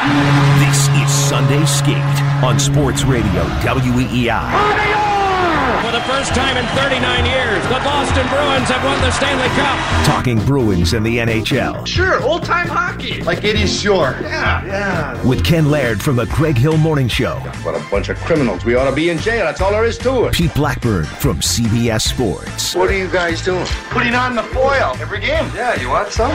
This is Sunday Skate on Sports Radio WEEI. For the first time in 39 years, the Boston Bruins have won the Stanley Cup. Talking Bruins and the NHL. Sure, old time hockey. Like it is sure. Yeah, yeah. With Ken Laird from the Greg Hill Morning Show. What a bunch of criminals. We ought to be in jail. That's all there is to it. Pete Blackburn from CBS Sports. What are you guys doing? Putting on the foil every game. Yeah, you want some?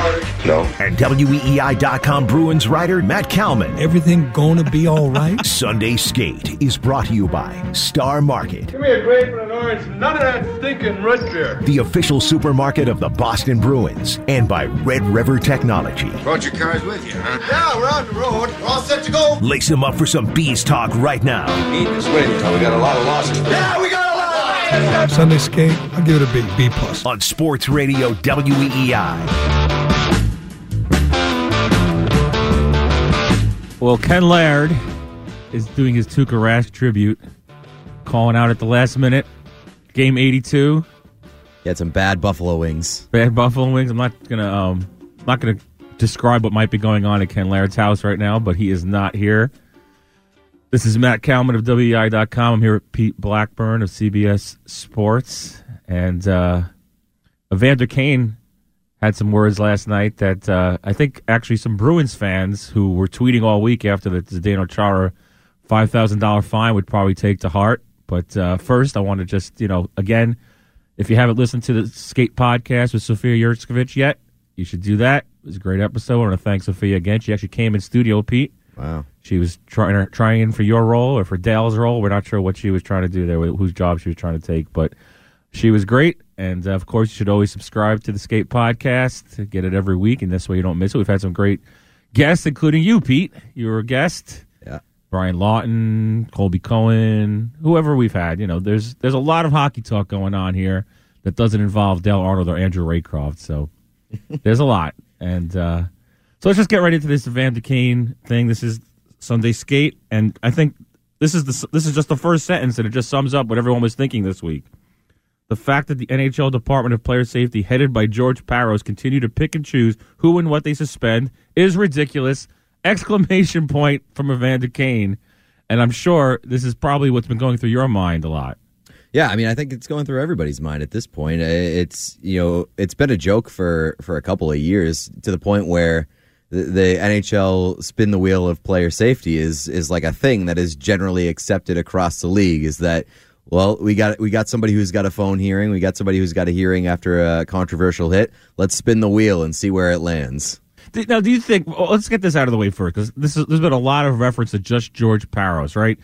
No. And WEEI.com Bruins writer Matt Kalman. Everything gonna be all right? Sunday Skate is brought to you by Star Market, Give me a grape and an orange. None of that stinking root beer. the official supermarket of the Boston Bruins, and by Red River Technology. Brought your cars with you, huh? Yeah, we're on the road. We're all set to go. Lace them up for some bees talk right now. Eat this way. We got a lot of losses. Yeah, we got a lot. of losses. Sunday skate, I'll give it a big B plus. on Sports Radio E WEEI. Well, Ken Laird is doing his Tuukka Rask tribute, calling out at the last minute. Game 82, He had some bad buffalo wings. bad Buffalo Wings. I'm not gonna um, not gonna describe what might be going on at Ken Laird's house right now, but he is not here. This is Matt Kalman of WEI.com. I'm here with Pete Blackburn of CBS Sports, and uh, Evander Kane had some words last night that uh, I think actually some Bruins fans who were tweeting all week after the Zdeno Chara five thousand dollar fine would probably take to heart. But uh, first, I want to just you know again, if you haven't listened to the Skate podcast with Sophia Yurtskovich yet, you should do that. It was a great episode. I want to thank Sophia again. She actually came in studio, Pete. Wow. She was trying trying in for your role or for Dale's role. We're not sure what she was trying to do there, whose job she was trying to take, but she was great. And uh, of course, you should always subscribe to the Skate Podcast. Get it every week, and this way you don't miss it. We've had some great guests, including you, Pete. You were a guest. Brian Lawton, Colby Cohen, whoever we've had. You know, there's there's a lot of hockey talk going on here that doesn't involve Dale Arnold or Andrew Raycroft. So there's a lot, and uh, so let's just get right into this Evander Kane thing. This is Sunday Skate, and I think this is the this is just the first sentence, and it just sums up what everyone was thinking this week. The fact that the NHL Department of Player Safety, headed by George Parros, continue to pick and choose who and what they suspend is ridiculous! Exclamation point from Evander Kane, and I'm sure this is probably what's been going through your mind a lot. Yeah, I mean, I think it's going through everybody's mind at this point. Uh, It's you know, it's been a joke for for a couple of years to the point where the, the NHL spin the wheel of player safety is is like a thing that is generally accepted across the league. Is that well, we got we got somebody who's got a phone hearing, we got somebody who's got a hearing after a controversial hit. Let's spin the wheel and see where it lands. Now, do you think? Well, let's get this out of the way first, because this is, there's been a lot of reference to just George Parros, right?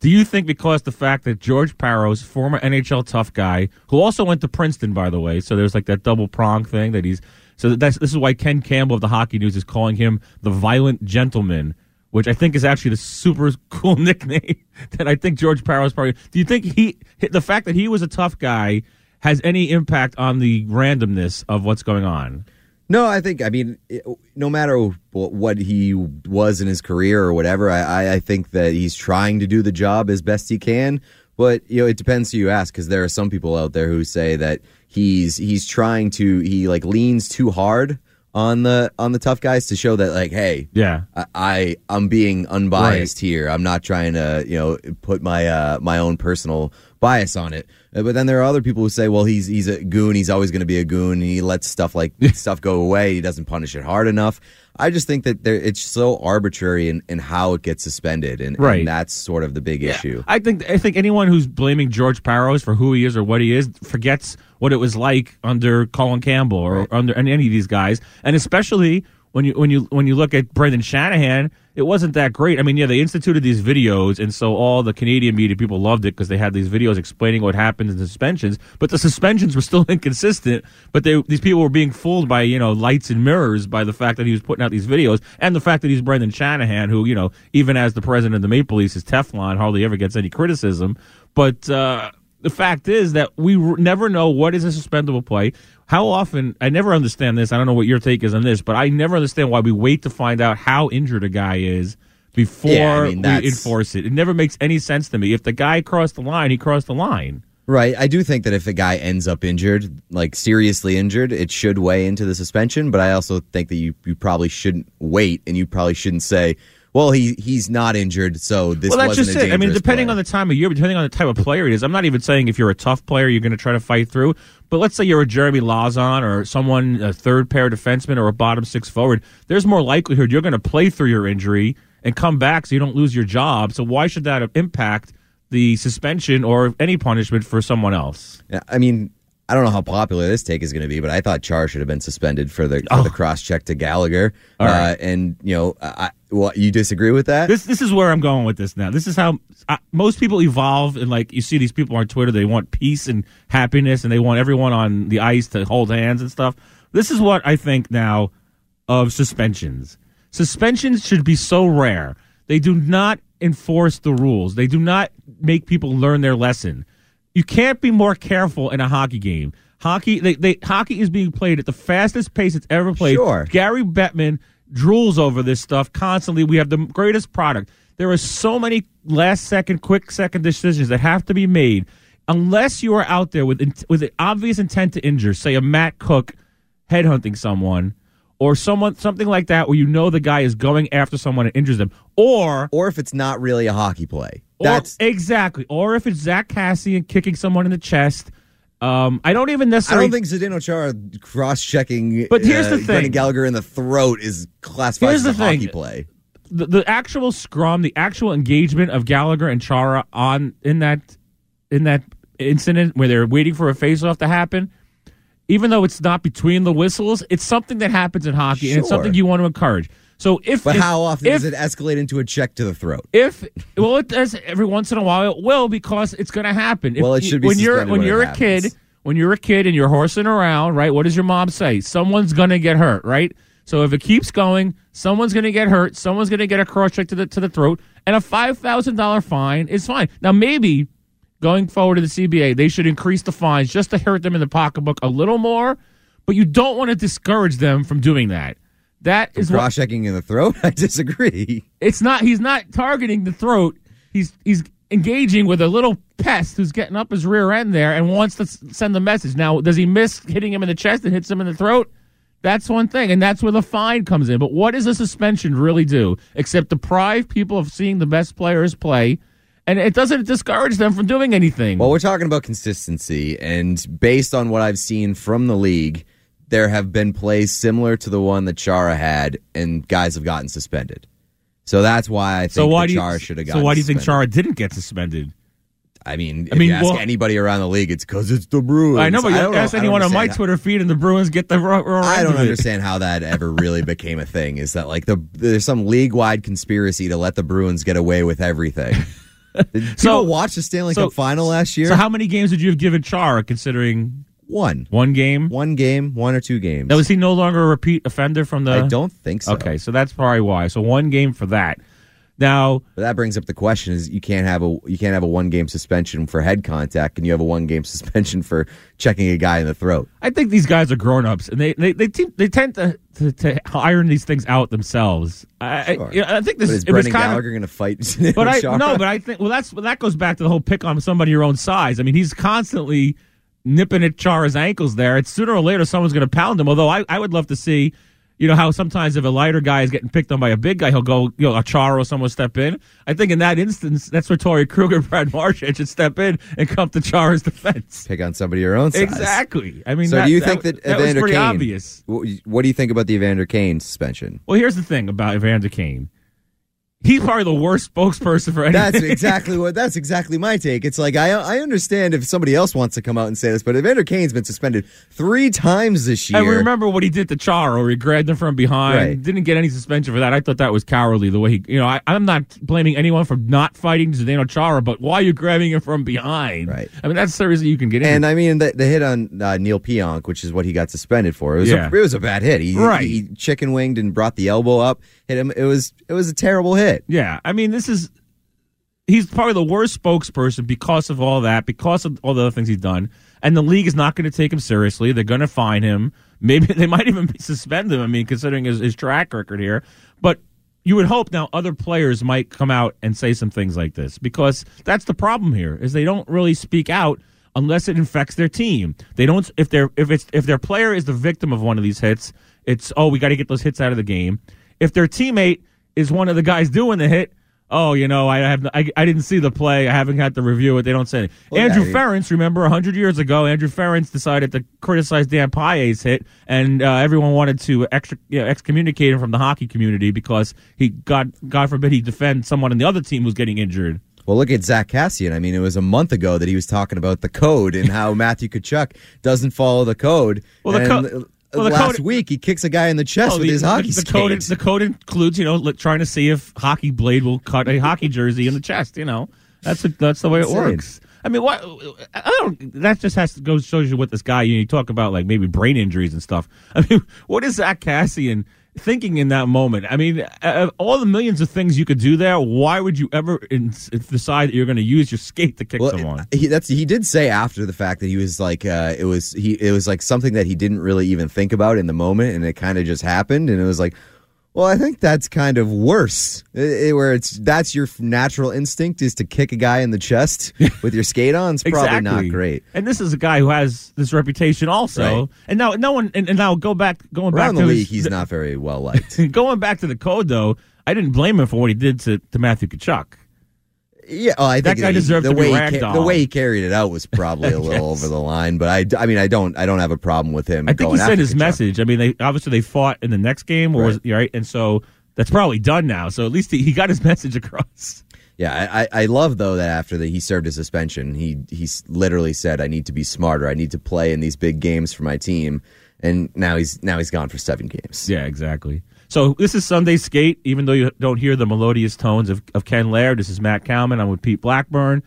Do you think because the fact that George Parros, former NHL tough guy, who also went to Princeton, by the way, so there's like that double prong thing that he's so that's this is why Ken Campbell of the Hockey News is calling him the violent gentleman, which I think is actually the super cool nickname that I think George Parros probably. Do you think he the fact that he was a tough guy has any impact on the randomness of what's going on? No, I think I mean, it- no matter what he was in his career or whatever, I, I, think that he's trying to do the job as best he can. But you know, it depends who you ask, because there are some people out there who say that he's he's trying to he like leans too hard on the on the tough guys to show that like, hey, Yeah. I, I I'm being unbiased here. I'm not trying to you know put my uh, my own personal bias on it. Uh, But then there are other people who say, well, he's he's a goon. He's always going to be a goon. And he lets stuff like stuff go away. He doesn't punish it hard enough. I just think that there, it's so arbitrary in, in how it gets suspended, and, Right. and that's sort of the big issue. I think I think anyone who's blaming George Parros for who he is or what he is forgets what it was like under Colin Campbell or under any of these guys, and especially when you when you when you look at Brendan Shanahan, it wasn't that great. I mean, yeah, they instituted these videos, and so all the Canadian media people loved it because they had these videos explaining what happened in the suspensions. But the suspensions were still inconsistent. But they, these people were being fooled by you know lights and mirrors by the fact that he was putting out these videos and the fact that he's Brendan Shanahan, who you know even as the president of the Maple Leafs is Teflon, hardly ever gets any criticism. But uh, the fact is that we r- never know what is a suspendable play. How often? I never understand this. I don't know what your take is on this, but I never understand why we wait to find out how injured a guy is before Yeah, I mean, we enforce it. It never makes any sense to me. If the guy crossed the line, he crossed the line. Right. I do think that if a guy ends up injured, like seriously injured, it should weigh into the suspension. But I also think that you, you probably shouldn't wait and you probably shouldn't say, well, he he's not injured, so this well, that's wasn't just a it. I mean, depending play. on the time of year, depending on the type of player it is. I'm not even saying if you're a tough player, you're going to try to fight through. But let's say you're a Jeremy Lauzon or someone, a third pair defenseman or a bottom six forward. There's more likelihood you're going to play through your injury and come back so you don't lose your job. So why should that impact the suspension or any punishment for someone else? Yeah, I mean, I don't know how popular this take is going to be, but I thought Char should have been suspended for the for the cross check to Gallagher. Oh. Right. Uh, and you know, I, what you disagree with that? This this is where I'm going with this now. This is how uh, most people evolve, and like you see these people on Twitter, they want peace and happiness, and they want everyone on the ice to hold hands and stuff. This is what I think now of suspensions. Suspensions should be so rare. They do not enforce the rules. They do not make people learn their lesson. You can't be more careful in a hockey game. Hockey, they, they, hockey is being played at the fastest pace it's ever played. Sure. Gary Bettman drools over this stuff constantly. We have the greatest product. There are so many last second, quick second decisions that have to be made. Unless you are out there with with an obvious intent to injure, say a Matt Cooke headhunting someone, or someone something like that, where you know the guy is going after someone and injures them, or or if it's not really a hockey play. or- That's exactly, or if it's Zack Kassian kicking someone in the chest. Um, I don't even necessarily. I don't think Zdeno Chara cross checking. But here's the uh, thing. Brendan Gallagher in the throat is classified Here's as a the thing. hockey play. the, the actual scrum, the actual engagement of Gallagher and Chara on in that in that incident where they're waiting for a face-off to happen, even though it's not between the whistles, it's something that happens in hockey and it's something you want to encourage. So if But if- how often if, does it escalate into a check to the throat? If well, it does every once in a while. It will because it's going to happen. If Well, it should be when you're when when you're a happens. kid. When you're a kid and you're horsing around, right? What does your mom say? Someone's going to get hurt, right? So if it keeps going, someone's going to get hurt. Someone's going to get a cross check to the to the throat, and a five thousand dollar fine is fine. Now maybe going forward to the CBA, they should increase the fines just to hurt them in the pocketbook a little more. But you don't want to discourage them from doing that. That is what Cross checking in the throat? I disagree. it's not. He's not targeting the throat. He's he's engaging with a little pest who's getting up his rear end there and wants to send the message. Now, does he miss hitting him in the chest and hits him in the throat? That's one thing, and that's where the fine comes in. But what does a suspension really do except deprive people of seeing the best players play? And it doesn't discourage them from doing anything. Well, we're talking about consistency, and based on what I've seen from the league, there have been plays similar to the one that Chara had, and guys have gotten suspended. So that's why I think so why that do you? Chara should have gotten. So why do you think suspended. Chara didn't get suspended? I mean, I if mean, you ask well- anybody around the league, it's because it's the Bruins. I know, but you don't ask I don't anyone on my understand how- Twitter feed, and the Bruins get the raw, raw I don't of it. understand how that ever really became a thing. Is that like the there's some league wide conspiracy to let the Bruins get away with everything? Did people So- watch the Stanley so- Cup final last year? So how many games would you have given Char considering one, one game? one game, one or two games. Now, is he no longer a repeat offender from the? I don't think so. Okay, so that's probably why. So one game for that. Now, But that brings up the question: Is you can't have a you can't have a one game suspension for head contact, and you have a one game suspension for checking a guy in the throat. I think these guys are grown ups, and they they they, te- they tend to, to to iron these things out themselves. I Sure. I, I think this But is Brendan Gallagher going to fight? But I Chara? no, but I think well that's well, that goes back to the whole pick on somebody your own size. I mean, he's constantly nipping at Chara's ankles there. It's sooner or later someone's going to pound him. Although I, I would love to see You know how sometimes if a lighter guy is getting picked on by a big guy, he'll go, you know, a Chara or someone step in. I think in that instance, that's where Tori Kruger, Brad Marchand should step in and come to Chara's defense. Pick on somebody your own size. Exactly. I mean, so that- do you that- think that, that was Evander pretty Kane? obvious? What do you think about the Evander Kane suspension? Well, here's the thing about Evander Kane. He's probably the worst spokesperson for anything. That's exactly what. That's exactly my take. It's like I I understand if somebody else wants to come out and say this, but Evander Kane's been suspended three times this year. And remember what he did to Chara, where he grabbed him from behind. Right. Didn't get any suspension for that. I thought that was cowardly. The way he, you know, I, I'm not blaming anyone for not fighting Zdeno Chara, but why are you grabbing him from behind? Right. I mean, that's the reason you can get in. And I mean, the, the hit on uh, Neal Pionk, which is what he got suspended for, it was, Yeah. a, it was a bad hit. He, Right. he chicken winged and brought the elbow up, hit him. It was it was a terrible hit. Yeah, I mean, this is he's probably the worst spokesperson because of all that, because of all the other things he's done, and the league is not going to take him seriously. They're going to fine him. Maybe they might even suspend him. I mean, considering his, his track record here, but. You would hope now other players might come out and say some things like this because that's the problem here is they don't really speak out unless it infects their team. They don't if they're if it's if their player is the victim of one of these hits, it's oh we got to get those hits out of the game. If their teammate is one of the guys doing the hit, oh you know I have I, I didn't see the play, I haven't got to review it. They don't say anything. Well, Andrew yeah, Ference, remember hundred years ago, Andrew Ference decided to criticize Dan Paille's hit, and uh, everyone wanted to extra, you know, excommunicate him from the hockey community because he God God forbid he defend someone on the other team who's getting injured. Well, look at Zack Kassian. I mean, it was a month ago that he was talking about the code and how Matthew Tkachuk doesn't follow the code. Well, the And, co- uh, well, the last code- week he kicks a guy in the chest Oh, with the, his hockey the, the code, the code includes, you know, trying to see if Hockey Blade will cut a hockey jersey in the chest. You know, that's a, that's the way it Insane. works. I mean, what? I don't. That just has to go shows you what this guy. You, know, you talk about like maybe brain injuries and stuff. I mean, what is Zack Kassian thinking in that moment? I mean, of all the millions of things you could do there, why would you ever in, decide that you're going to use your skate to kick Well, someone? he that's he did say after the fact that he was like uh, it was he it was like something that he didn't really even think about in the moment, and it kind of just happened, and it was like, well, I think that's kind of worse, I- I- where it's that's your natural instinct is to kick a guy in the chest with your skate on. It's probably not great. And this is a guy who has this reputation also. Right. And now, no one. And, and now go back, going Around back the to league, his, he's not very well liked. going back to the code though. I didn't blame him for what he did to, to Matthew Tkachuk. Yeah, oh, I That think guy he- deserved the to be way he ragdolled. the way he carried it out was probably a little Yes. over the line. But I, I mean, I don't, I don't have a problem with him. I think he sent his Tkachuk. message. I mean, they obviously they fought in the next game, or was Right. right? And so that's probably done now. So at least he, he got his message across. Yeah, I, I I love though that after that he served his suspension, he he literally said, "I need to be smarter. I need to play in these big games for my team." And now he's now he's gone for seven games. Yeah, exactly. So this is Sunday Skate. Even though you don't hear the melodious tones of, of Ken Laird, this is Matt Kalman. I'm with Pete Blackburn.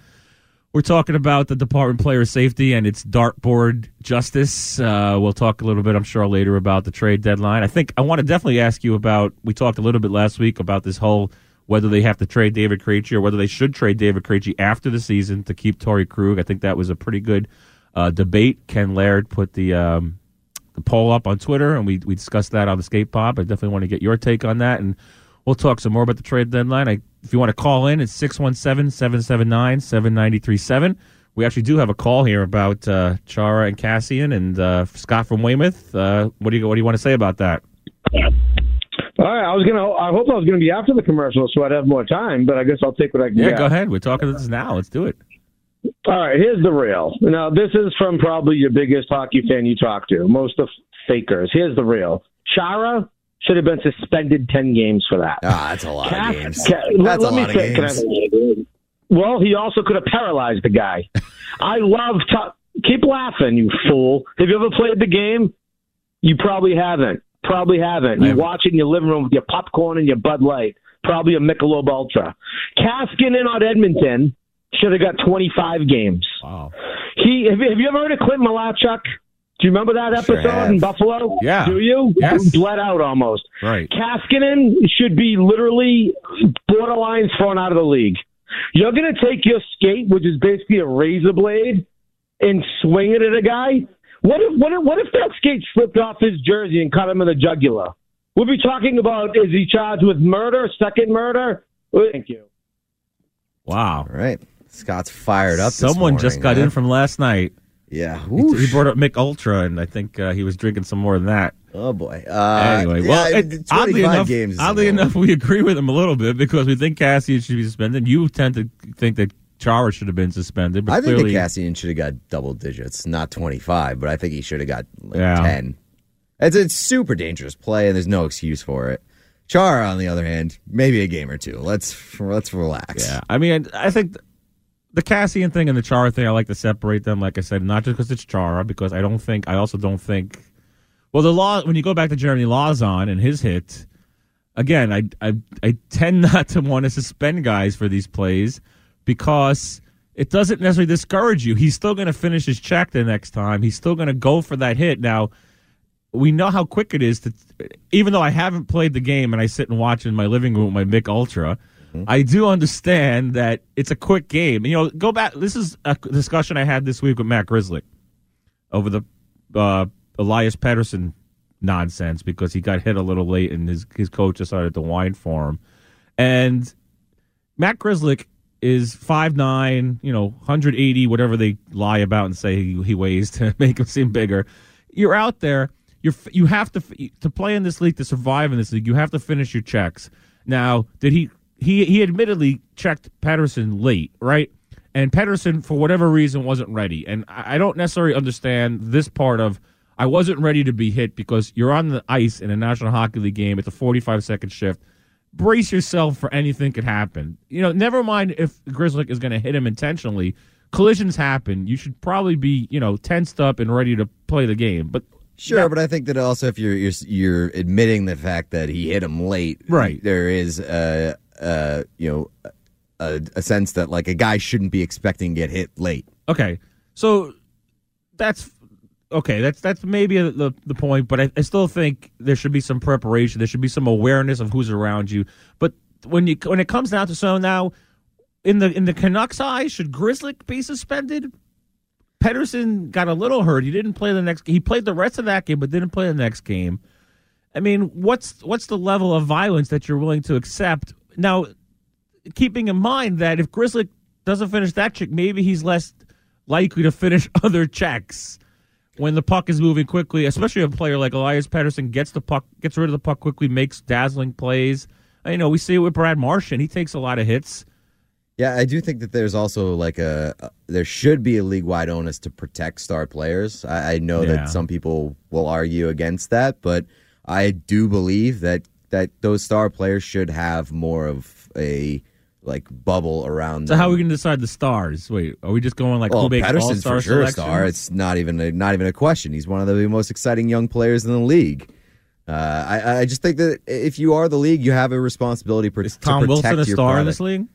We're talking about the Department of Player Safety and its dartboard justice. Uh, we'll talk a little bit, I'm sure, later about the trade deadline. I think I want to definitely ask you about. We talked a little bit last week about this whole whether they have to trade David Krejci or whether they should trade David Krejci after the season to keep Torey Krug. I think that was a pretty good uh, debate. Ken Laird put the um, the poll up on Twitter, and we we discussed that on the Skate Pod. I definitely want to get your take on that, and we'll talk some more about the trade deadline. I, if you want to call in, it's 617-779-7937. We actually do have a call here about uh, Chara and Kassian and uh, Scott from Weymouth. Uh, what do you what do you want to say about that? All right, I was gonna. I hope I was gonna be after the commercial, so I'd have more time. But I guess I'll take what I can Yeah, get. go ahead. We're talking this now. Let's do it. All right, here's the real. Now, this is from probably your biggest hockey fan you talk to. Most of fakers. Here's the real. Chara should have been suspended ten games for that. Ah, that's a lot Cass- of games. That's let a me lot of say- I- games. well, he also could have paralyzed the guy. I love. To- keep laughing, you fool. Have you ever played the game? You probably haven't. Probably haven't. You watch it in your living room with your popcorn and your Bud Light. Probably a Michelob Ultra. Kaskinen on Edmonton should have got 25 games. Wow. He have you, have you ever heard of Clint Malarchuk? Do you remember that episode have. in Buffalo? Yeah. Do you? Yes. Bled out almost. Right. Kaskinen should be literally borderline thrown out of the league. You're going to take your skate, which is basically a razor blade, and swing it at a guy. What if what if, what if that skate slipped off his jersey and cut him in the jugular? We'll be talking about is he charged with murder, second murder? Thank you. Wow. All right, Scott's fired up. Someone just got huh? in from last night. Yeah, He, he brought up Mick Ultra, and I think uh, he was drinking some more than that. Oh boy. Uh, anyway, well, it- oddly enough, games oddly enough, we agree with him a little bit because we think Kassian should be suspended. You tend to think that Chara should have been suspended, but I think clearly, that Kassian should have got double digits, not 25, but I think he should have got like Yeah. 10. It's a super dangerous play, and there's no excuse for it. Chara, on the other hand, maybe a game or two. Let's let's relax. yeah. I mean, I think th- the Kassian thing and the Chara thing, I like to separate them. Like I said, not just because it's Chara, because I don't think, I also don't think. Well, the law when you go back to Jeremy Lauzon and his hit, again, I I I tend not to want to suspend guys for these plays because it doesn't necessarily discourage you. He's still going to finish his check the next time. He's still going to go for that hit. Now, we know how quick it is to, even though I haven't played the game and I sit and watch in my living room with my Mic Ultra, I do understand that it's a quick game. You know, go back. This is a discussion I had this week with Matt Grzelcyk over the uh, Elias Pettersson nonsense because he got hit a little late and his his coach decided to whine for him. And Matt Grzelcyk is five nine, you know, 180, whatever they lie about and say he, he weighs to make him seem bigger. You're out there. You're you have to to play in this league to survive in this league. You have to finish your checks. Now, did he he he admittedly checked Pettersson late, right? And Pettersson, for whatever reason, wasn't ready. And I I don't necessarily understand this part of I wasn't ready to be hit because you're on the ice in a National Hockey League game. It's a 45 second shift brace yourself for anything could happen. You know, never mind if Grzelcyk is going to hit him intentionally. Collisions happen. You should probably be, you know, tensed up and ready to play the game. But Sure, but I think that also if you're you're you're admitting the fact that he hit him late, Right. There is uh uh you know a, a sense that like a guy shouldn't be expecting to get hit late. okay, so that's okay. That's that's maybe the the point. But I, I still think there should be some preparation. There should be some awareness of who's around you. But when you when it comes down to so now in the in the Canucks' eyes, should Grzelcyk be suspended? Pettersson got a little hurt. He didn't play the next. He played the rest of that game, but didn't play the next game. I mean, what's what's the level of violence that you're willing to accept? Now, keeping in mind that if Grzelcyk doesn't finish that check, maybe he's less likely to finish other checks when the puck is moving quickly. Especially a player like Elias Pettersson gets the puck, gets rid of the puck quickly, makes dazzling plays. I know we see it with Brad Marchand. He takes a lot of hits. Yeah, I do think that there's also like a, a- there should be a league wide onus to protect star players. I, I know Yeah. that some people will argue against that, but I do believe that that those star players should have more of a like bubble around them. So them. how are we going to decide the stars? Wait, are we just going like well, who makes all Pettersson's star for sure selections? star. It's not even a, not even a question. He's one of the most exciting young players in the league. Uh, I, I just think that if you are the league, you have a responsibility per, Is to Tom protect Wilson a your star in this league?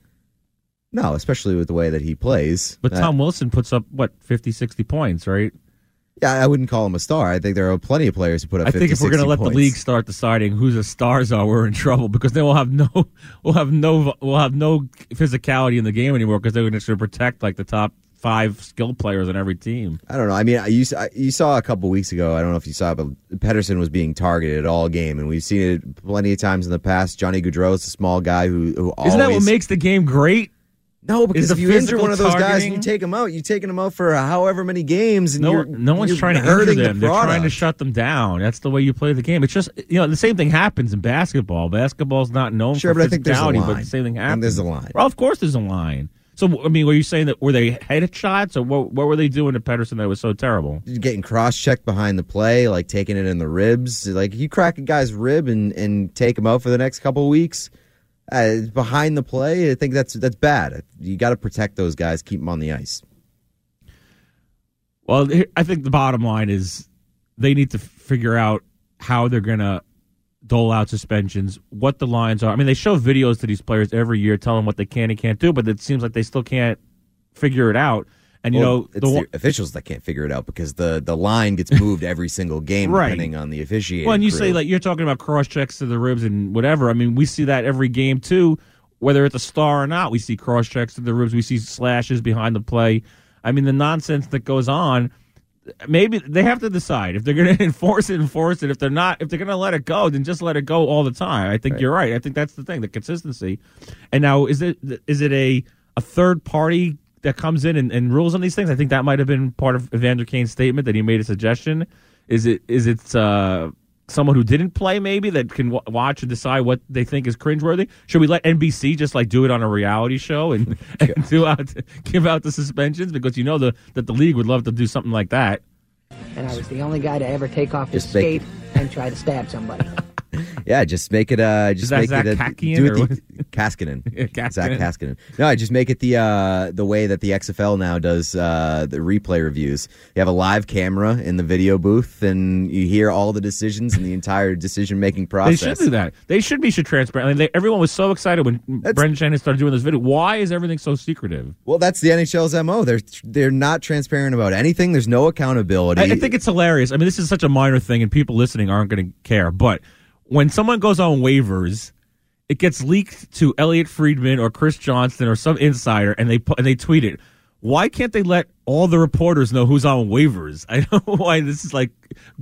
No, especially with the way that he plays. But Uh, Tom Wilson puts up what 50, 60 points, right? Yeah, I wouldn't call him a star. I think there are plenty of players who put up. I 50, think if we're going to let the league start deciding who the stars are, we're in trouble because then we'll have no, we'll have no, we'll have no physicality in the game anymore because they're going to protect like the top five skill players on every team. I don't know. I mean, you you saw a couple weeks ago. I don't know if you saw, it, but Pettersson was being targeted all game, and we've seen it plenty of times in the past. Johnny Gaudreau is a small guy who who always Isn't that what makes the game great? No because if you injure one of those guys and you take him out, you're taking him out for however many games, and No, no one's trying to hurting them. The They're trying to shut them down. That's the way you play the game. It's just you know the same thing happens in basketball. Basketball's not known Sure, for but I think there's a physicality, but the same thing And happens. there's a line. Well, of course, there's a line. So I mean, were you saying that were they head shots or what? What were they doing to Pettersson that was so terrible? getting cross checked behind the play, like taking it in the ribs. Like you crack a guy's rib and, and take him out for the next couple of weeks. Uh, behind the play, I think that's that's bad. You got to protect those guys, keep them on the ice. Well, I think the bottom line is they need to figure out how they're going to dole out suspensions, what the lines are. I mean, they show videos to these players every year telling what they can and can't do, but it seems like they still can't figure it out. And you Well, know, it's the the, officials that can't figure it out because the, the line gets moved every single game Right. depending on the officiating. Well, and you crew. say like you're talking about cross checks to the ribs and whatever. I mean, we see that every game too, whether it's a star or not. We see cross checks to the ribs. We see slashes behind the play. I mean, the nonsense that goes on. Maybe they have to decide if they're going to enforce it, enforce it. If they're not, if they're going to let it go, then just let it go all the time. I think you're right. I think that's the thing, the consistency. And now, is it is it a a third party that comes in and, and rules on these things? I think that might have been part of Evander Kane's statement that he made a suggestion. Is it is it uh, someone who didn't play maybe that can w- watch and decide what they think is cringeworthy? Should we let NBC just like do it on a reality show and, and do out give out the suspensions because you know the that the league would love to do something like that. And I was the only guy to ever take off his skate and try to stab somebody. Yeah, just make it. Uh, just that make Zach it. A, Kakian do it the Kaskinen. Yeah, Zach Kaskinen. Kaskinen. No, I just make it the uh, the way that the XFL now does uh, the replay reviews. You have a live camera in the video booth, and you hear all the decisions and the entire decision making process. They should do that. They should be so transparent. I mean, they, everyone was so excited when Brendan Shanahan started doing this video. Why is everything so secretive? Well, that's the NHL's mo. They're they're not transparent about anything. There's no accountability. I, I think it's hilarious. I mean, this is such a minor thing, and people listening aren't going to care. But when someone goes on waivers, it gets leaked to Elliotte Friedman or Chris Johnston or some insider, and they and they tweet it. Why can't they let all the reporters know who's on waivers? I don't know why this is like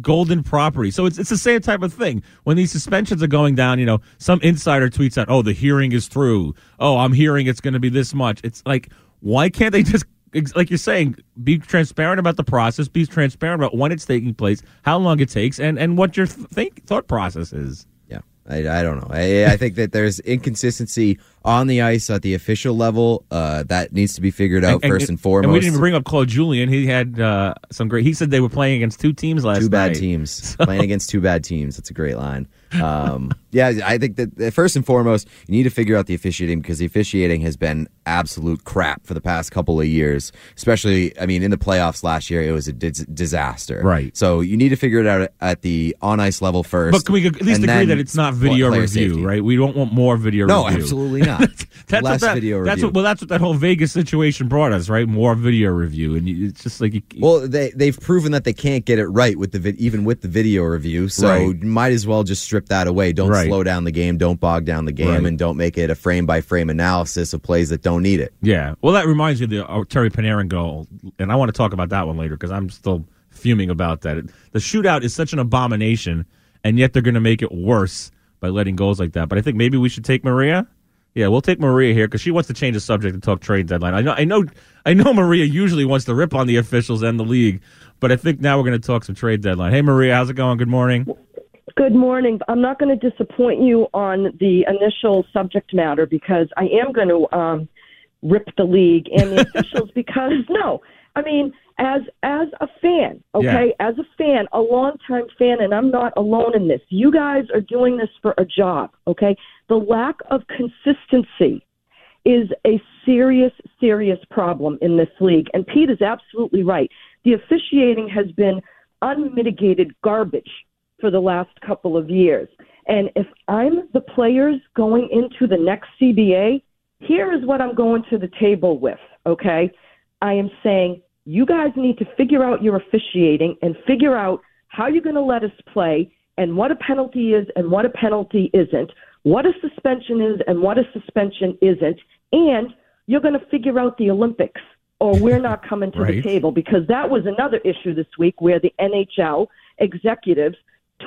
golden property. So it's it's the same type of thing. When these suspensions are going down, you know, some insider tweets out, "Oh, the hearing is through. Oh, I'm hearing it's going to be this much." It's like, why can't they just like you're saying, be transparent about the process, be transparent about when it's taking place, how long it takes, and and what your th- think thought process is. Yeah, I, I don't know. I, I think that there's inconsistency on the ice at the official level. Uh, that needs to be figured out first and, foremost. And we didn't even bring up Claude Julien. He had uh, some great. He said they were playing against two teams last two bad night. teams playing against two bad teams. That's a great line. Um, yeah, I think that first and foremost, you need to figure out the officiating because the officiating has been absolute crap for the past couple of years. Especially, I mean, in the playoffs last year, it was a dis- disaster. Right. So you need to figure it out at the on ice level first. But can we at least agree that it's not video review, safety. right? We don't want more video No, review. absolutely not. that's Less what that, video That's review. what, well, that's what that whole Vegas situation brought us, right? More video review, and you, it's just like you, Well, they they've proven that they can't get it right with the vid- even with the video review. So Right. might as well just strip that away. Don't Right. slow down the game. Don't bog down the game, Right. and don't make it a frame by frame analysis of plays that don't need it. Yeah. Well, that reminds me of the uh, Terry Panarin goal, and I want to talk about that one later because I'm still fuming about that. The shootout is such an abomination, and yet they're going to make it worse by letting goals like that. But I think maybe we should take Maria. Yeah, we'll take Maria here because she wants to change the subject and talk trade deadline. I know, I know, I know. Maria usually wants to rip on the officials and the league, but I think now we're going to talk some trade deadline. Hey, Maria, how's it going? Good morning. Good morning. I'm not going to disappoint you on the initial subject matter because I am going to um, rip the league and the officials because no, I mean as as a fan, okay, as a fan, a longtime fan, and I'm not alone in this. You guys are doing this for a job, okay? The lack of consistency is a serious, serious problem in this league. And Pete is absolutely right. The officiating has been unmitigated garbage for the last couple of years. And if I'm the players going into the next CBA, here is what I'm going to the table with, okay? I am saying you guys need to figure out your officiating and figure out how you're going to let us play and what a penalty is and what a penalty isn't, what a suspension is and what a suspension isn't, and you're going to figure out the Olympics or we're not coming to the table because that was another issue this week where the NHL executives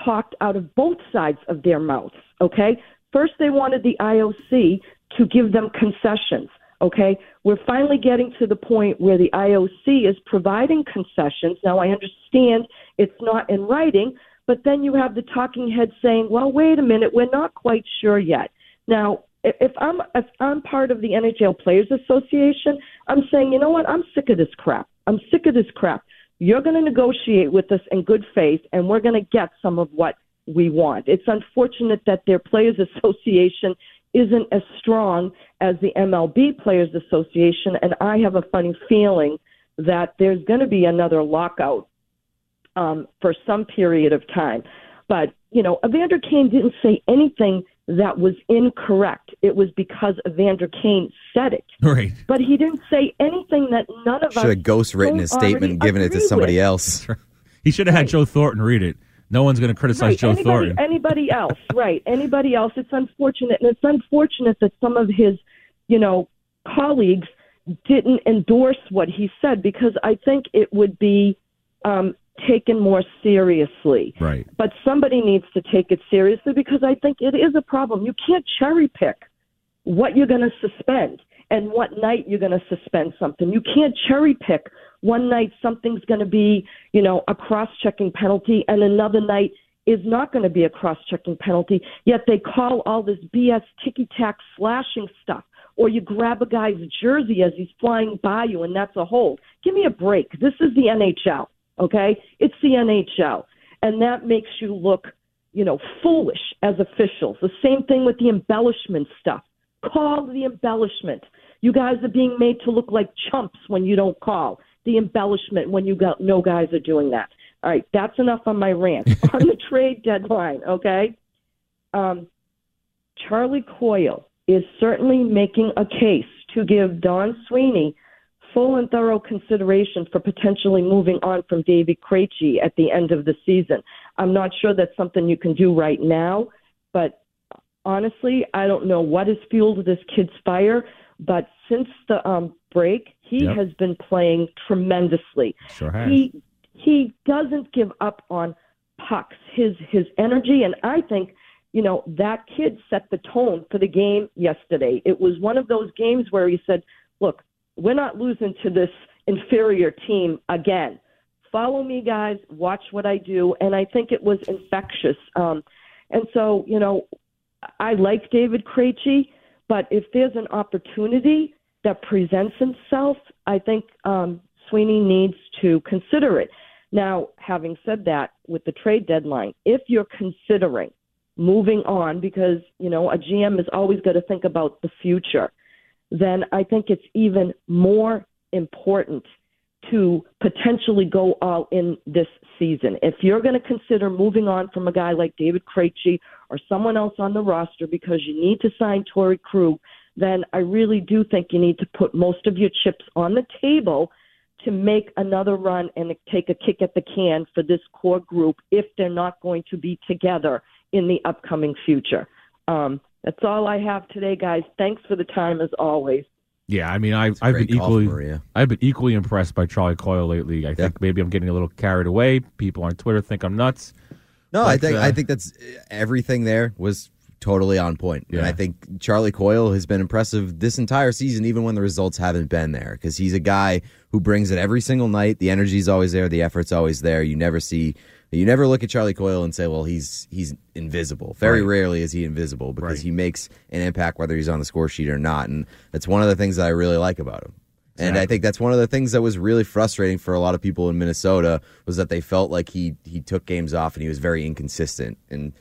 talked out of both sides of their mouths, okay? First they wanted the IOC to give them concessions, okay? We're finally getting to the point where the IOC is providing concessions. Now I understand it's not in writing, but then you have the talking head saying, "Well, wait a minute, we're not quite sure yet." Now, if I'm if I'm part of the NHL Players Association, I'm saying, you know what? I'm sick of this crap. I'm sick of this crap. You're going to negotiate with us in good faith, and we're going to get some of what we want. It's unfortunate that their Players Association isn't as strong as the MLB Players Association, and I have a funny feeling that there's going to be another lockout um, for some period of time. But, you know, Evander Kane didn't say anything that was incorrect. It was because Evander Kane said it. Right. But he didn't say anything that none of us Should have ghost written his statement and given it to somebody with. else. He should have had Joe Thornton read it. No one's going to criticize Right, Joe anybody, Thornton. Anybody else, right? Anybody else? It's unfortunate, and it's unfortunate that some of his, you know, colleagues didn't endorse what he said because I think it would be um, taken more seriously. Right. But somebody needs to take it seriously because I think it is a problem. You can't cherry pick what you're going to suspend and what night you're going to suspend something. You can't cherry pick one night something's going to be, you know, a cross-checking penalty and another night is not going to be a cross-checking penalty. Yet they call all this BS ticky-tack slashing stuff. Or you grab a guy's jersey as he's flying by you, and that's a hold. Give me a break. This is the NHL, okay? It's the NHL, and that makes you look, you know, foolish as officials. The same thing with the embellishment stuff. Call the embellishment. You guys are being made to look like chumps when you don't call the embellishment when you got no guys are doing that. All right, that's enough on my rant. on the trade deadline, okay? Um, Charlie Coyle is certainly making a case to give Don Sweeney full and thorough consideration for potentially moving on from David Krejci at the end of the season. I'm not sure that's something you can do right now, but honestly, I don't know what has fueled this kid's fire. But since the um, break, he Yep. has been playing tremendously. Sure has. He he doesn't give up on pucks. His his energy, and I think you know that kid set the tone for the game yesterday. It was one of those games where he said, "Look, we're not losing to this inferior team again. Follow me, guys. Watch what I do." And I think it was infectious. Um, and so you know, I like David Krejci, but if there's an opportunity that presents itself, I think um, Sweeney needs to consider it. Now, having said that, with the trade deadline, if you're considering moving on, because you know a GM is always got to think about the future, then I think it's even more important to potentially go all in this season. If you're going to consider moving on from a guy like David Krejci or someone else on the roster because you need to sign Torey Krug, then I really do think you need to put most of your chips on the table to make another run and take a kick at the can for this core group if they're not going to be together in the upcoming future. Um, that's all I have today, guys. Thanks for the time as always. Yeah, I mean, I've I've been great equally Maria. I've been equally impressed by Charlie Coyle lately. I think maybe I'm getting a little carried away. People on Twitter think I'm nuts. No, I think uh, I think that's everything there was totally on point. And I think Charlie Coyle has been impressive this entire season, even when the results haven't been there, because he's a guy who brings it every single night. The energy's always there, the effort's always there. You never see, you never look at Charlie Coyle and say, "Well, he's he's invisible." Very Right. rarely is he invisible because Right. he makes an impact whether he's on the score sheet or not, and that's one of the things that I really like about him. And I think that's one of the things that was really frustrating for a lot of people in Minnesota was that they felt like he he took games off and he was very inconsistent. And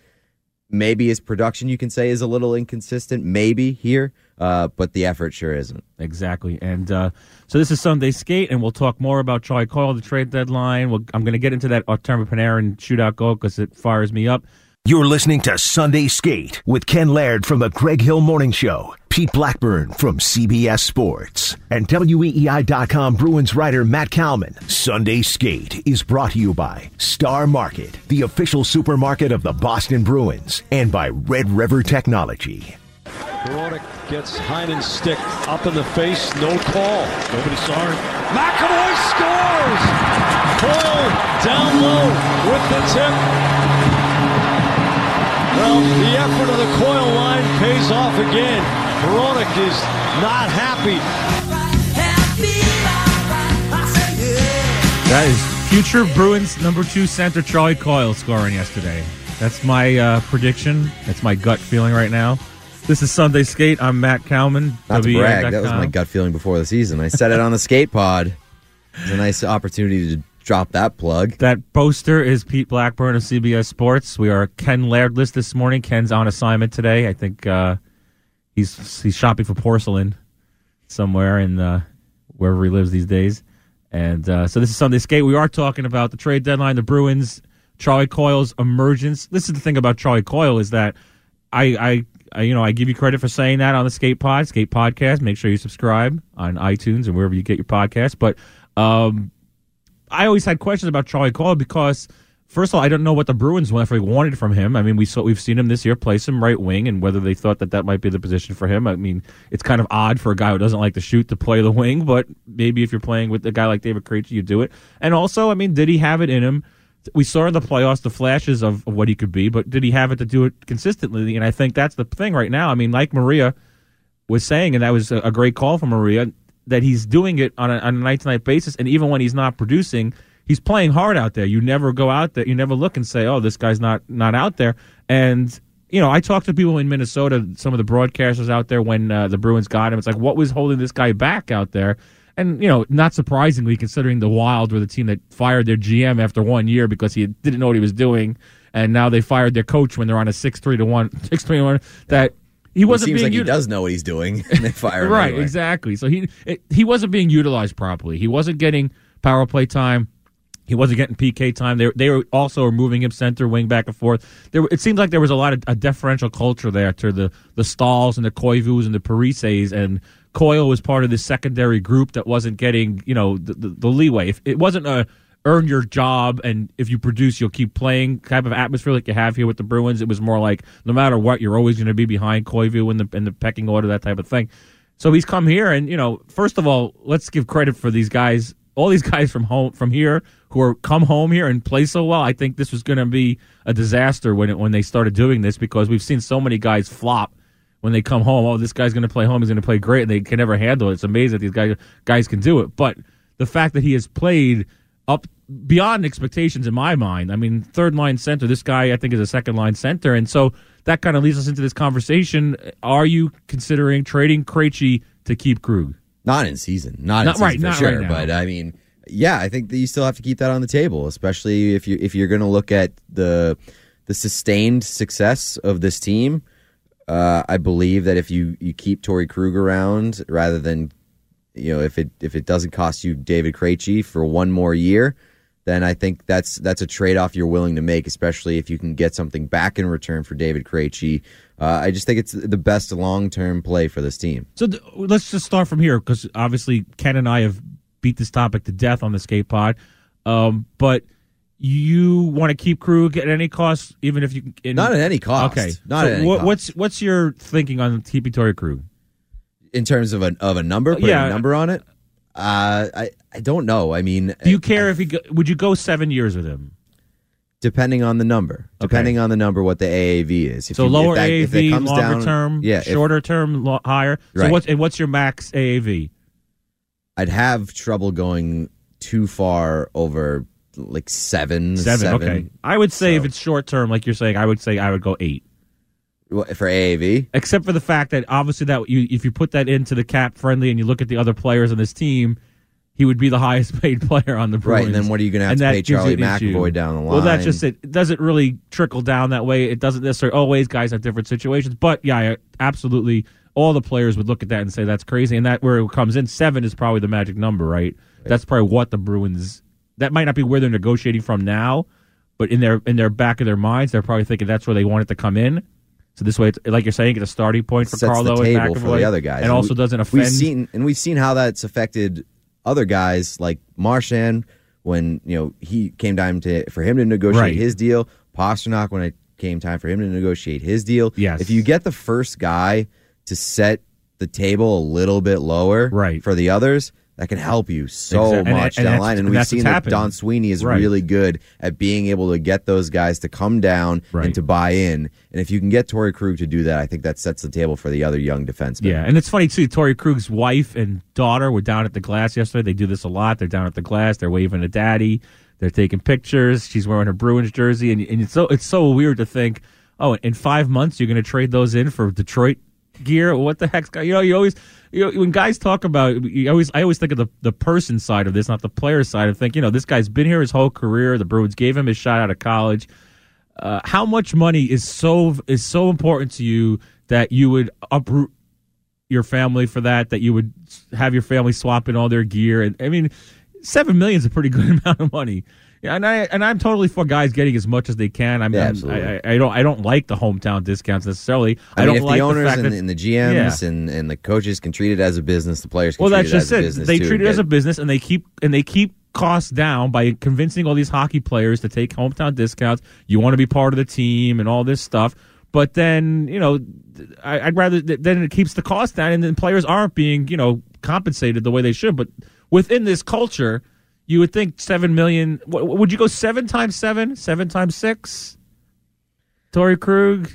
maybe his production you can say is a little inconsistent, maybe here, uh, but the effort sure isn't. Exactly. And uh, so this is Sunday Skate, and we'll talk more about Charlie Coyle, the trade deadline. We'll, I'm going to get into that Artemi Panarin shootout goal because it fires me up. You're listening to Sunday Skate with Ken Laird from the Greg Hill Morning Show, Pete Blackburn from CBS Sports, and WEEI.com Bruins writer Matt Kalman. Sunday Skate is brought to you by Star Market, the official supermarket of the Boston Bruins, and by Red River Technology. Veronic gets Heinen's stick up in the face, no call. Nobody saw him. McAvoy scores! Coyle down low with the tip. Well, the effort of the Coyle line pays off again. Veronic is not happy. That is future Bruins number two center Charlie Coyle scoring yesterday. That's my uh, prediction. That's my gut feeling right now. This is Sunday Skate. I'm Matt Kalman. Not to brag, that was my gut feeling before the season. I said it on the skate pod. It's a nice opportunity to drop that plug. That poster is Pete Blackburn of CBS Sports. We are Ken Lairdless this morning. Ken's on assignment today. I think uh, he's he's shopping for porcelain somewhere in uh, wherever he lives these days. And uh, so this is Sunday Skate. We are talking about the trade deadline, the Bruins, Charlie Coyle's emergence. This is the thing about Charlie Coyle is that I, I, I you know I give you credit for saying that on the Skate Pod, Skate Podcast. Make sure you subscribe on iTunes and wherever you get your podcast. But um, I always had questions about Charlie Coyle because, first of all, I don't know what the Bruins wanted from him. I mean, we saw we've seen him this year play some right wing, and whether they thought that that might be the position for him. I mean, it's kind of odd for a guy who doesn't like to shoot to play the wing, but maybe if you're playing with a guy like David Krejci, you do it. And also, I mean, did he have it in him? We saw in the playoffs the flashes of, of what he could be, but did he have it to do it consistently? And I think that's the thing right now. I mean, like Maria was saying, and that was a, a great call from Maria, that he's doing it on a, night to night basis. And even when he's not producing, he's playing hard out there. You never go out there. You never look and say, "Oh, this guy's not not out there." And you know, I talked to people in Minnesota, some of the broadcasters out there when uh, the Bruins got him. It's like, what was holding this guy back out there? And you know, not surprisingly, considering the Wild were the team that fired their GM after one year because he didn't know what he was doing, and now they fired their coach when they're on a six three to one, six three to one. That he wasn't it seems being like util- he does know what he's doing, and they fire him right, anyway. exactly. So he it, he wasn't being utilized properly. He wasn't getting power play time. He wasn't getting PK time. They they were also moving him center, wing, back and forth. There, it seems like there was a lot of a deferential culture there to the the Staals and the Koivus and the Parises, and Coyle was part of this secondary group that wasn't getting you know the, the, the leeway. If it wasn't a earn your job and if you produce you'll keep playing type of atmosphere like you have here with the Bruins. It was more like no matter what you're always going to be behind Koivu in the in the pecking order that type of thing. So he's come here and you know first of all let's give credit for these guys all these guys from home from here who are come home here and play so well. I think this was going to be a disaster when it, when they started doing this because we've seen so many guys flop when they come home. Oh, this guy's going to play home. He's going to play great, and they can never handle it. It's amazing that these guys guys can do it. But the fact that he has played up beyond expectations in my mind. I mean, third line center. This guy, I think, is a second line center, and so that kind of leads us into this conversation. Are you considering trading Krejci to keep Krug? Not in season, not, Not in season right, for not sure. right now. but I mean, yeah, I think that you still have to keep that on the table, especially if you if you're going to look at the the sustained success of this team. Uh, I believe that if you you keep Torey Krug around rather than you know if it if it doesn't cost you David Krejci for one more year, then I think that's that's a trade off you're willing to make, especially if you can get something back in return for David Krejci. Uh, I just think it's the best long term play for this team. So th- let's just start from here because obviously Ken and I have beat this topic to death on the skate pod. Um, but you want to keep Krug at any cost, even if you in, Not at any cost. Okay, Not So at any what, cost. What's what's your thinking on keeping Torey Krug? In terms of a of a number, putting yeah. a number on it. Uh, I I don't know. I mean, Do you care if he go, would you go seven years with him? depending on the number, depending on the number, what the AAV is. If so you- lower that- if AAV, comes longer down- term, yeah, if- shorter term, lo- higher. So Right. what's and what's your max AAV? I'd have trouble going too far over like seven. Seven. Okay, I would say if it's short term, like you're saying, I would say I would go eight. What, for AAV. except for the fact that obviously that you if you put that into the cap friendly and you look at the other players on this team, he would be the highest paid player on the Bruins. Right, and then what are you gonna have And to pay Charlie an issue. McAvoy down the line? Well, that's just it. It doesn't really trickle down that way. It doesn't necessarily always. Guys have different situations, but yeah, absolutely. All the players would look at that and say that's crazy, and that where it comes in seven is probably the magic number, right? That's probably what the Bruins. That might not be where they're negotiating from now, but in their in their back of their minds, they're probably thinking that's where they want it to come in. So this way, it's, like you're saying, it's a starting point for sets Carlo the and McAvoy, for the other guys, and also we- doesn't offend. We've seen and we've seen how that's affected other guys like Marchand when you know he came time to for him to negotiate Right. his deal. Pastrnak when it came time for him to negotiate his deal. Yes. if you get the first guy to set the table a little bit lower, Right. for the others. That can help you so Exact- and- much and down that's- the line, and and we've seen that happened. Don Sweeney is Right. really good at being able to get those guys to come down Right. and to buy in. And if you can get Torey Krug to do that, I think that sets the table for the other young defensemen. Yeah, and it's funny too. Torey Krug's wife and daughter were down at the glass yesterday. They do this a lot. They're down at the glass. They're waving to daddy. They're taking pictures. She's wearing her Bruins jersey, and, and it's so it's so weird to think, oh, in five months you're going to trade those in for Detroit gear. What the heck's? You know, you always you know when guys talk about you always I always think of the the person side of this, not the player side. of think you know this guy's been here his whole career. The Bruins gave him his shot out of college. Uh, how much money is so is so important to you that you would uproot your family for that? That you would have your family swap in all their gear? And I mean, seven million is a pretty good amount of money. Yeah, and I and I'm totally for guys getting as much as they can. I'm, Yeah, I'm- absolutely. I, I, I don't I don't like the hometown discounts necessarily. I, mean, don't if like the owners fact and, that, and the GMs Yeah. and, and the coaches can treat it as a business, the players can well, treat that's it just as a it. business They too. treat it as a business, and they keep and they keep costs down by convincing all these hockey players to take hometown discounts. You want to be part of the team and all this stuff. But then, you know, I, I'd rather then it keeps the cost down, and then players aren't being, you know, compensated the way they should. But within this culture, you would think seven million. Would you go seven times seven, seven times six? Torey Krug.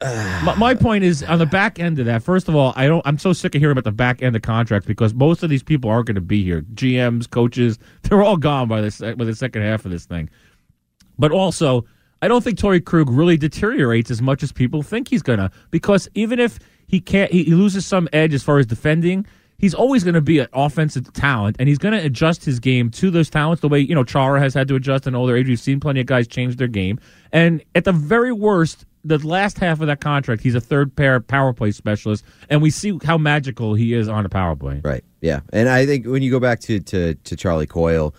my, my point is on the back end of that. First of all, I don't. I'm so sick of hearing about the back end of contracts because most of these people aren't going to be here. GMs, coaches, they're all gone by this by the second half of this thing. But also, I don't think Torey Krug really deteriorates as much as people think he's gonna. Because even if he can't, he, he loses some edge as far as defending. He's always going to be an offensive talent, and he's going to adjust his game to those talents the way you know Chara has had to adjust in older age. We've seen plenty of guys change their game, and at the very worst, the last half of that contract, he's a third pair power play specialist, and we see how magical he is on a power play. Right. Yeah. And I think when you go back to to, to Charlie Coyle,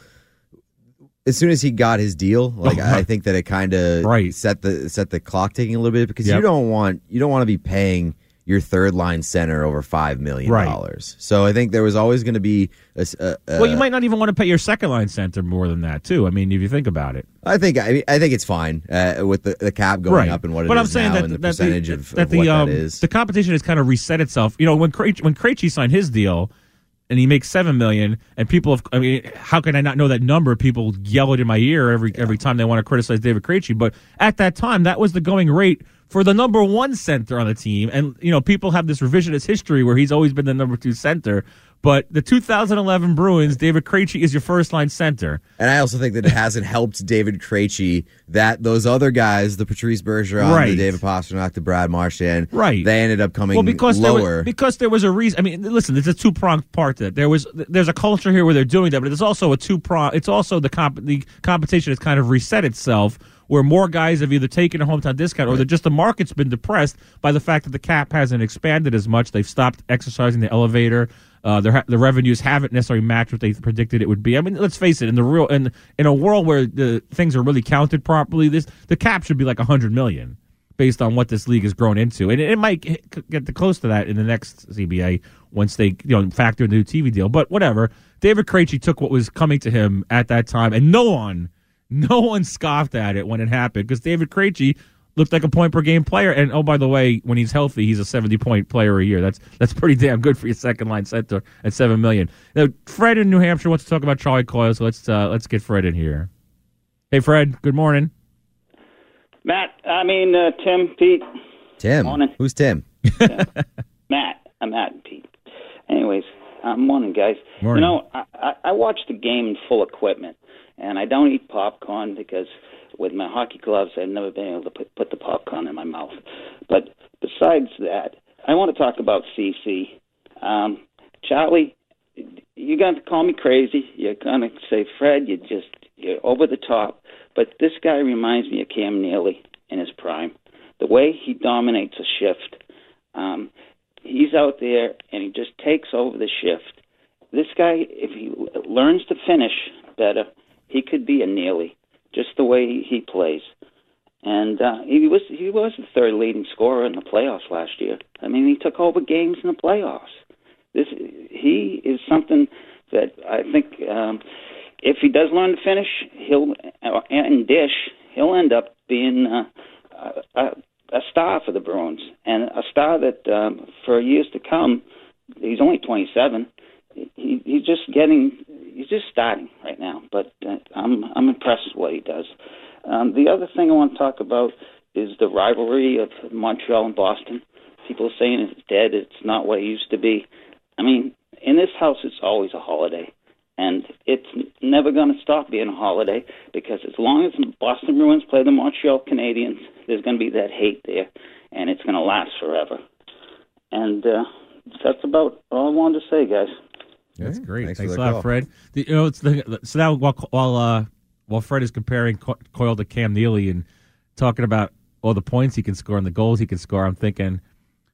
as soon as he got his deal, like I think that it kind of Right. set the set the clock ticking a little bit because Yep. you don't want you don't want to be paying your third line center over five million dollars. So I think there was always going to be a, a- a- well, you might not even want to pay your second line center more than that, too. I mean, if you think about it. I think I, mean, I think it's fine uh, with the, the cap going right. up and what it is but I'm saying now that, and the that percentage the, of, that of the what um, that is. the competition has kind of reset itself. You know, when Krejci, when Krejci signed his deal, and he makes seven million, and people have. I mean, how can I not know that number? People yell it in my ear every every time they want to criticize David Krejci. But at that time, that was the going rate for the number one center on the team. And you know, people have this revisionist history where he's always been the number two center. But the 2011 Bruins, David Krejci is your first line center. And I also think that it hasn't helped David Krejci that those other guys, the Patrice Bergeron, the David Pastrnak, the Brad Marchand, Right. they ended up coming well because there lower. was, because there was a reason. I mean, listen, there's a two pronged part to that. There was there's a culture here where they're doing that, but it's also a two prong. It's also the comp the competition has kind of reset itself. Where more guys have either taken a hometown discount or that just the market's been depressed by the fact that the cap hasn't expanded as much. They've stopped exercising the elevator. Uh, their the revenues haven't necessarily matched what they predicted it would be. I mean, let's face it. In the real in in a world where the things are really counted properly, this the cap should be like a hundred million based on what this league has grown into, and it, it might get to close to that in the next CBA once they you know factor in the new TV deal. But whatever, David Krejci took what was coming to him at that time, and no one, no one scoffed at it when it happened because David Krejci looked like a point per game player. And oh, by the way, when he's healthy, he's a seventy point player a year. That's that's pretty damn good for your second line center at seven million. Now, Fred in New Hampshire wants to talk about Charlie Coyle, so let's uh, let's get Fred in here. Hey, Fred. Good morning. Matt, I mean uh, Tim, Pete, Tim, Morning. who's Tim? Matt, I'm Matt and Pete. Anyways, uh, morning guys. Morning. You know, I, I, I watch the game in full equipment, and I don't eat popcorn because with my hockey gloves, I've never been able to put, put the popcorn in my mouth. But besides that, I want to talk about CC. Um, Charlie, you're going to call me crazy. You're going to say, Fred, you just you're over the top. But this guy reminds me of Cam Neely in his prime. The way he dominates a shift, um, he's out there and he just takes over the shift. This guy, if he learns to finish better, he could be a Neely, just the way he, plays. And uh, he was he was the third leading scorer in the playoffs last year. I mean, he took over games in the playoffs. This he is something that I think um, if he does learn to finish, he'll uh, and dish, he'll end up being uh, a, a star for the Bruins and a star that um, for years to come. He's only 27. He, he's just getting. He's just starting right now, but uh, I'm I'm impressed with what he does. Um, the other thing I want to talk about is the rivalry of Montreal and Boston. People are saying it's dead. It's not what it used to be. I mean, in this house, it's always a holiday, and it's never going to stop being a holiday because as long as Boston Bruins play the Montreal Canadiens, there's going to be that hate there, and it's going to last forever. And uh, that's about all I wanted to say, guys. That's great. Thanks Thanks, a lot, call. Fred. The- you know, it's the, so now while while uh, while Fred is comparing Co- Coyle to Cam Neely and talking about all the points he can score and the goals he can score, I'm thinking,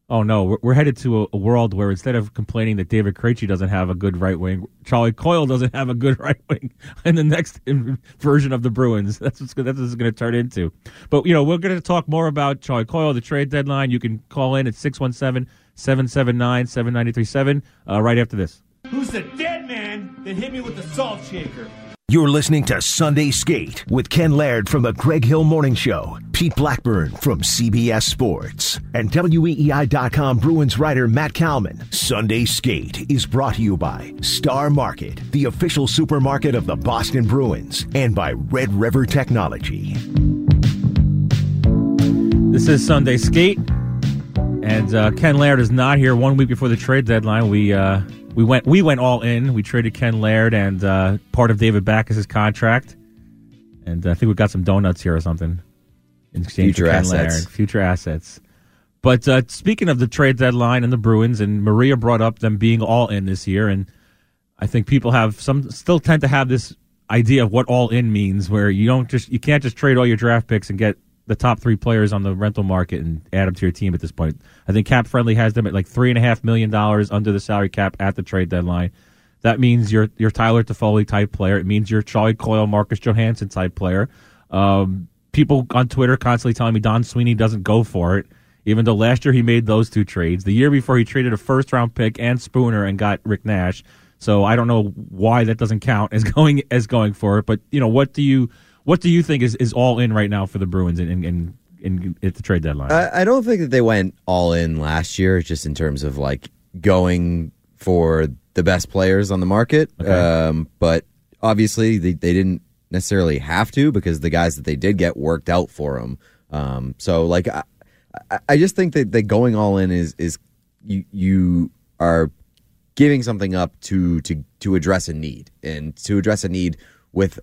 oh no, we're, we're headed to a, a world where instead of complaining that David Krejci doesn't have a good right wing, Charlie Coyle doesn't have a good right wing in the next in- version of the Bruins. That's what's. That's what it's going to turn into. But you know, we're going to talk more about Charlie Coyle, the trade deadline. You can call in at 617 779 7937 uh, right after this. Who's the dead man that hit me with the salt shaker? You're listening to Sunday Skate with Ken Laird from the Greg Hill Morning Show, Pete Blackburn from CBS Sports, and WEEI.com Bruins writer Matt Kalman. Sunday Skate is brought to you by Star Market, the official supermarket of the Boston Bruins, and by Red River Technology. This is Sunday Skate. And uh, Ken Laird is not here. One week before the trade deadline, we uh, we went we went all in. We traded Ken Laird and uh, part of David Backes's contract, and I think we got some donuts here or something in exchange Future for Ken assets. Laird. Future assets. But uh, speaking of the trade deadline and the Bruins, and Maria brought up them being all in this year, and I think people have some still tend to have this idea of what all in means, where you don't just you can't just trade all your draft picks and get the top three players on the rental market and add them to your team at this point. I think Cap Friendly has them at like three and a half million dollars under the salary cap at the trade deadline. That means you're you're Tyler Toffoli type player. It means you're Charlie Coyle, Marcus Johansson type player. Um, people on Twitter constantly telling me Don Sweeney doesn't go for it, even though last year he made those two trades. The year before he traded a first round pick and Spooner and got Rick Nash. So I don't know why that doesn't count as going as going for it. But you know what do you what do you think is, is all in right now for the Bruins in in, in, in at the trade deadline? I, I don't think that they went all in last year, just in terms of like going for the best players on the market. Um, but obviously, they, they didn't necessarily have to because the guys that they did get worked out for them. Um, so, like, I, I- I just think that, that going all in is is you you are giving something up to to to address a need and to address a need with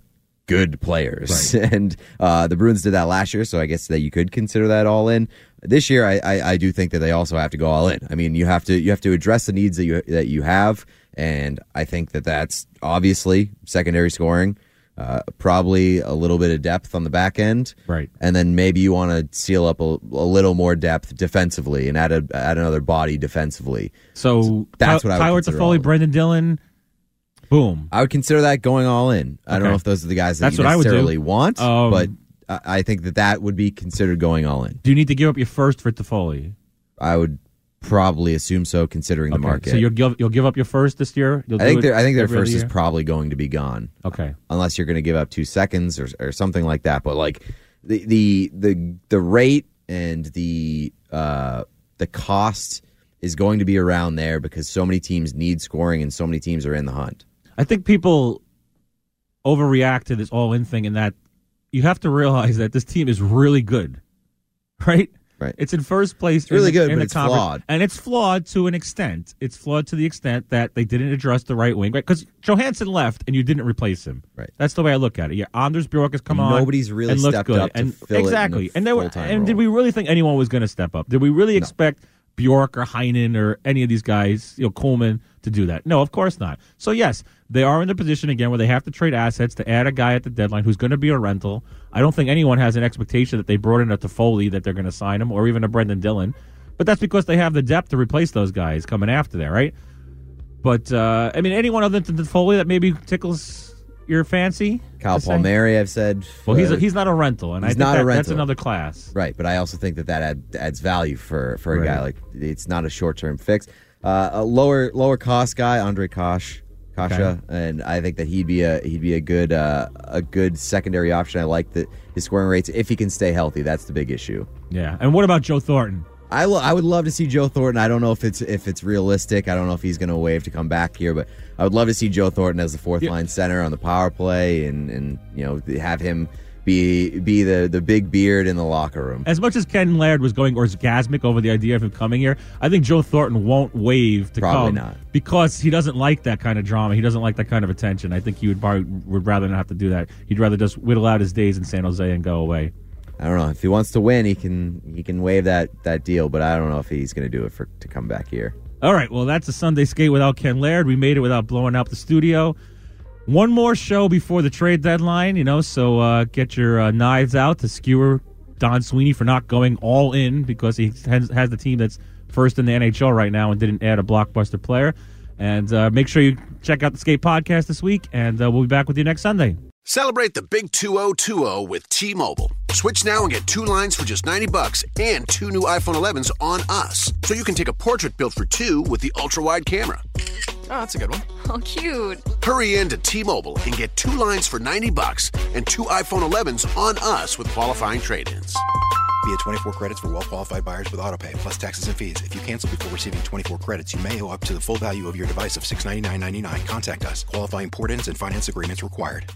good players. And uh, the Bruins did that last year, so I guess that you could consider that all in. This year, I, I, I do think that they also have to go all in. I mean, you have to you have to address the needs that you that you have, and I think that that's obviously secondary scoring. Uh, probably a little bit of depth on the back end, right? And then maybe you want to seal up a, a little more depth defensively and add a add another body defensively. So that's Ty- what I would Tyler Toffoli. Brenden Dillon, boom. I would consider that going all in. I don't Okay. know if those are the guys that That's you what I would do. necessarily want, Um, but I I think that that would be considered going all in. Do you need to give up your first for Toffoli? I would probably assume so, considering the market. So you'll give you'll give up your first this year. You'll I do think it their I think their every other first is year? probably going to be gone. Okay. unless you're going to give up two seconds or or something like that. But like the the the the rate and the uh the cost is going to be around there because so many teams need scoring and so many teams are in the hunt. I think people overreact to this all in thing and that you have to realize that this team is really good. Right? Right. It's in first place. It's really in the, good, but it's flawed. And it's flawed to an extent. It's flawed to the extent that they didn't address the right wing. right? Because Johansson left and you didn't replace him. Right. That's the way I look at it. Yeah, Anders Bjork has come on. Nobody's really and stepped good. up to and fill it in a exactly. and they were. And did we really think anyone was going to step up? Did we really expect Bjork or Heinen or any of these guys, you know, Kuhlman, to do that? No, of course not. So yes, they are in the position again where they have to trade assets to add a guy at the deadline who's going to be a rental. I don't think anyone has an expectation that they brought in a Toffoli that they're going to sign him or even a Brenden Dillon, but that's because they have the depth to replace those guys coming after there, right? But uh, I mean, anyone other than Toffoli that maybe tickles your fancy? Kyle? Palmieri, I've said. Well, he's a, he's not a rental, and I he's think not that, a rental. that's another class. Right, but I also think that that add, adds value for for a guy like it's not a short term fix. Uh, a lower lower cost guy, Ondrej Kosh, Kase, and I think that he'd be a he'd be a good uh, a good secondary option. I like that his scoring rates if he can stay healthy. That's the big issue. Yeah, and what about Joe Thornton? I, lo- I would love to see Joe Thornton. I don't know if it's if it's realistic. I don't know if he's going to waive to come back here, but I would love to see Joe Thornton as the fourth line center on the power play, and and you know have him be be the the big beard in the locker room. As much as Ken Laird was going orgasmic over the idea of him coming here, I think Joe Thornton won't waive to Probably come not. because he doesn't like that kind of drama. He doesn't like that kind of attention. I think he would probably would rather not have to do that. He'd rather just whittle out his days in San Jose and go away. I don't know if he wants to win, he can he can waive that that deal, but I don't know if he's going to do it for to come back here. All right, well, that's a Sunday skate without Ken Laird. We made it without blowing up the studio. One more show before the trade deadline, you know, so uh, get your uh, knives out to skewer Don Sweeney for not going all in because he has, has the team that's first in the NHL right now and didn't add a blockbuster player. And uh, make sure you check out the Skate Podcast this week, and uh, we'll be back with you next Sunday. Celebrate the big 2020 with T-Mobile. Switch now and get two lines for just 90 bucks and two new iPhone 11s on us. So you can take a portrait built for two with the ultra-wide camera. Oh, that's a good one. Oh, cute. Hurry in to T-Mobile and get two lines for 90 bucks and two iPhone 11s on us with qualifying trade-ins. Via 24 credits for well qualified buyers with autopay plus taxes and fees. If you cancel before receiving 24 credits, you may owe up to the full value of your device of $699.99. Contact us. Qualifying port ins and finance agreements required.